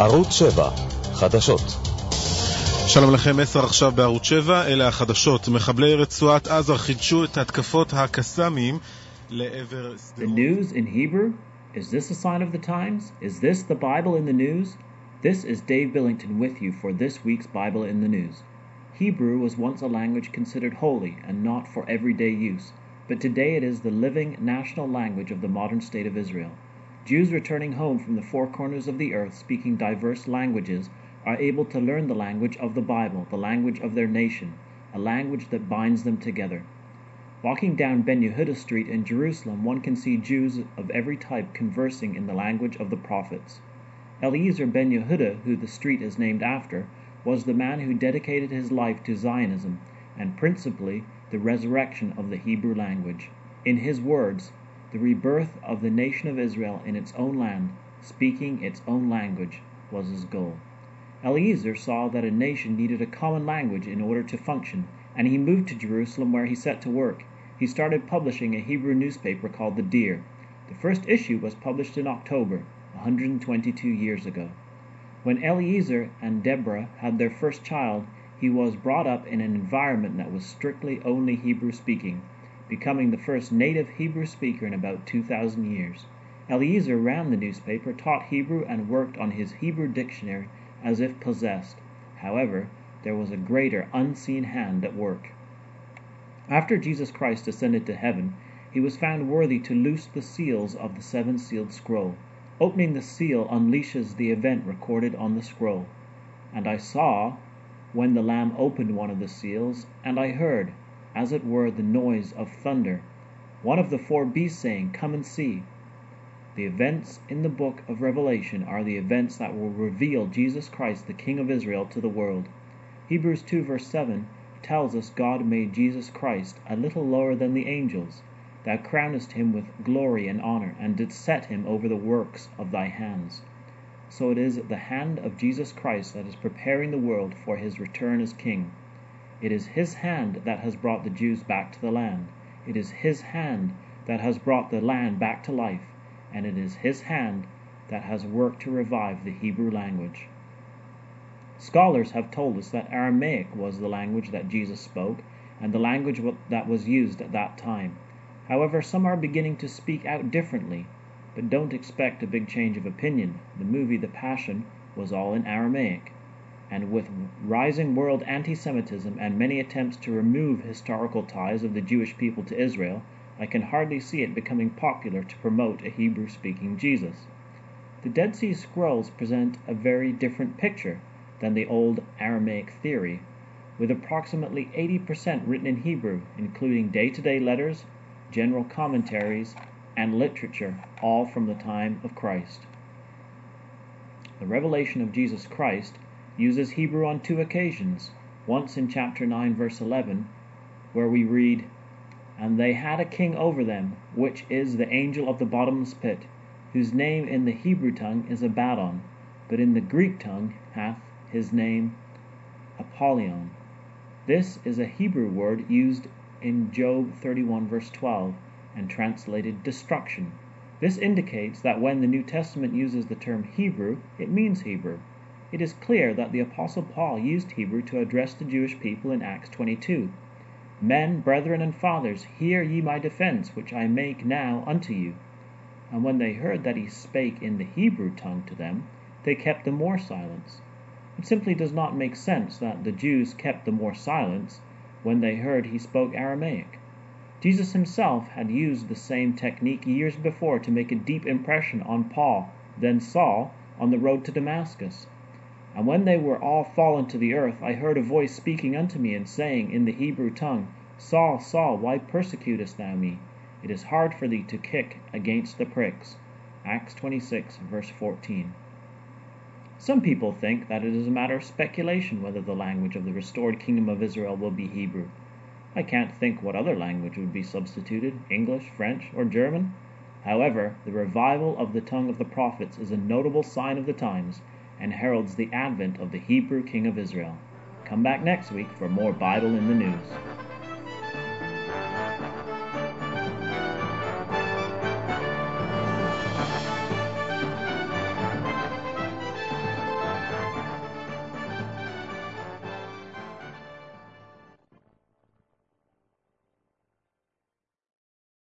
ערוץ 7, חדשות. שלום לכם, מסר עכשיו בערוץ 7, אלה החדשות. מחבלי רצועת עזה חידשו את התקפות הקסאמים לעבר The שדרות. news in Hebrew? Is this a sign of the times? Is this the Bible in the news? This is Dave Billington with you for this week's Bible in the News. Hebrew was once a language considered holy and not for everyday use, but today it is the living national language of the modern state of Israel. Jews returning home from the four corners of the earth speaking diverse languages are able to learn the language of the Bible, the language of their nation, a language that binds them together. Walking down Ben Yehuda Street in Jerusalem, one can see Jews of every type conversing in the language of the prophets. Eliezer ben Yehuda, who the street is named after, was the man who dedicated his life to Zionism and principally the resurrection of the Hebrew language. In his words, the rebirth of the nation of Israel in its own land, speaking its own language, was his goal. Eliezer saw that a nation needed a common language in order to function, and he moved to Jerusalem where he set to work. He started publishing a Hebrew newspaper called The Deer. The first issue was published in October, 122 years ago. When Eliezer and Deborah had their first child, he was brought up in an environment that was strictly only Hebrew speaking, becoming the first native Hebrew speaker in about 2,000 years. Eliezer ran the newspaper, taught Hebrew, and worked on his Hebrew dictionary as if possessed. However, there was a greater unseen hand at work. After Jesus Christ ascended to heaven, he was found worthy to loose the seals of the seven sealed scroll. Opening the seal unleashes the event recorded on the scroll. And I saw, when the Lamb opened one of the seals, and I heard, as it were, the noise of thunder, one of the four beasts saying, Come and see. The events in the book of Revelation are the events that will reveal Jesus Christ, the King of Israel, to the world. Hebrews 2 verse 7 tells us God made Jesus Christ a little lower than the angels. Thou crownest him with glory and honor, and didst set him over the works of thy hands. So it is the hand of Jesus Christ that is preparing the world for his return as King. It is his hand that has brought the Jews back to the land. It is his hand that has brought the land back to life, and it is his hand that has worked to revive the Hebrew language. Scholars have told us that Aramaic was the language that Jesus spoke and the language that was used at that time. However, some are beginning to speak out differently, but don't expect a big change of opinion. The movie The Passion was all in Aramaic. And with rising world anti Semitism and many attempts to remove historical ties of the Jewish people to Israel, I can hardly see it becoming popular to promote a Hebrew speaking Jesus. The Dead Sea Scrolls present a very different picture than the old Aramaic theory, with approximately 80% written in Hebrew, including day to day letters, general commentaries, and literature, all from the time of Christ. The revelation of Jesus Christ uses Hebrew on two occasions, once in chapter 9, verse 11, where we read, And they had a king over them, which is the angel of the bottomless pit, whose name in the Hebrew tongue is Abaddon, but in the Greek tongue hath his name Apollyon. This is a Hebrew word used in Job 31, verse 12, and translated destruction. This indicates that when the New Testament uses the term Hebrew, it means Hebrew. It is clear that the Apostle Paul used Hebrew to address the Jewish people in Acts 22. Men, brethren, and fathers, hear ye my defense, which I make now unto you. And when they heard that he spake in the Hebrew tongue to them, they kept the more silence. It simply does not make sense that the Jews kept the more silence when they heard he spoke Aramaic. Jesus himself had used the same technique years before to make a deep impression on Paul, then Saul, on the road to Damascus. And when they were all fallen to the earth, I heard a voice speaking unto me, and saying in the Hebrew tongue, Saul, Saul, why persecutest thou me? It is hard for thee to kick against the pricks. Acts 26, verse 14. Some people think that it is a matter of speculation whether the language of the restored kingdom of Israel will be Hebrew. I can't think what other language would be substituted English, French, or German. However, the revival of the tongue of the prophets is a notable sign of the times and heralds the advent of the Hebrew king of Israel. Come back next week for more Bible in the News.